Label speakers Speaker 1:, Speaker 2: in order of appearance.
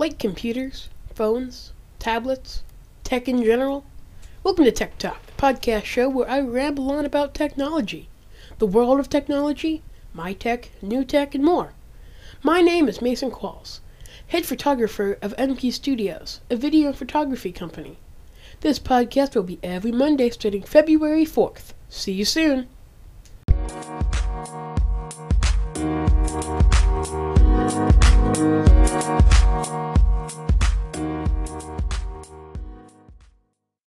Speaker 1: like computers, phones, tablets, tech in general? Welcome to Tech Talk, the podcast show where I ramble on about technology, the world of technology, my tech, new tech, and more. My name is Mason Qualls, head photographer of MP Studios, a video and photography company. This podcast will be every Monday starting February 4th. See you soon.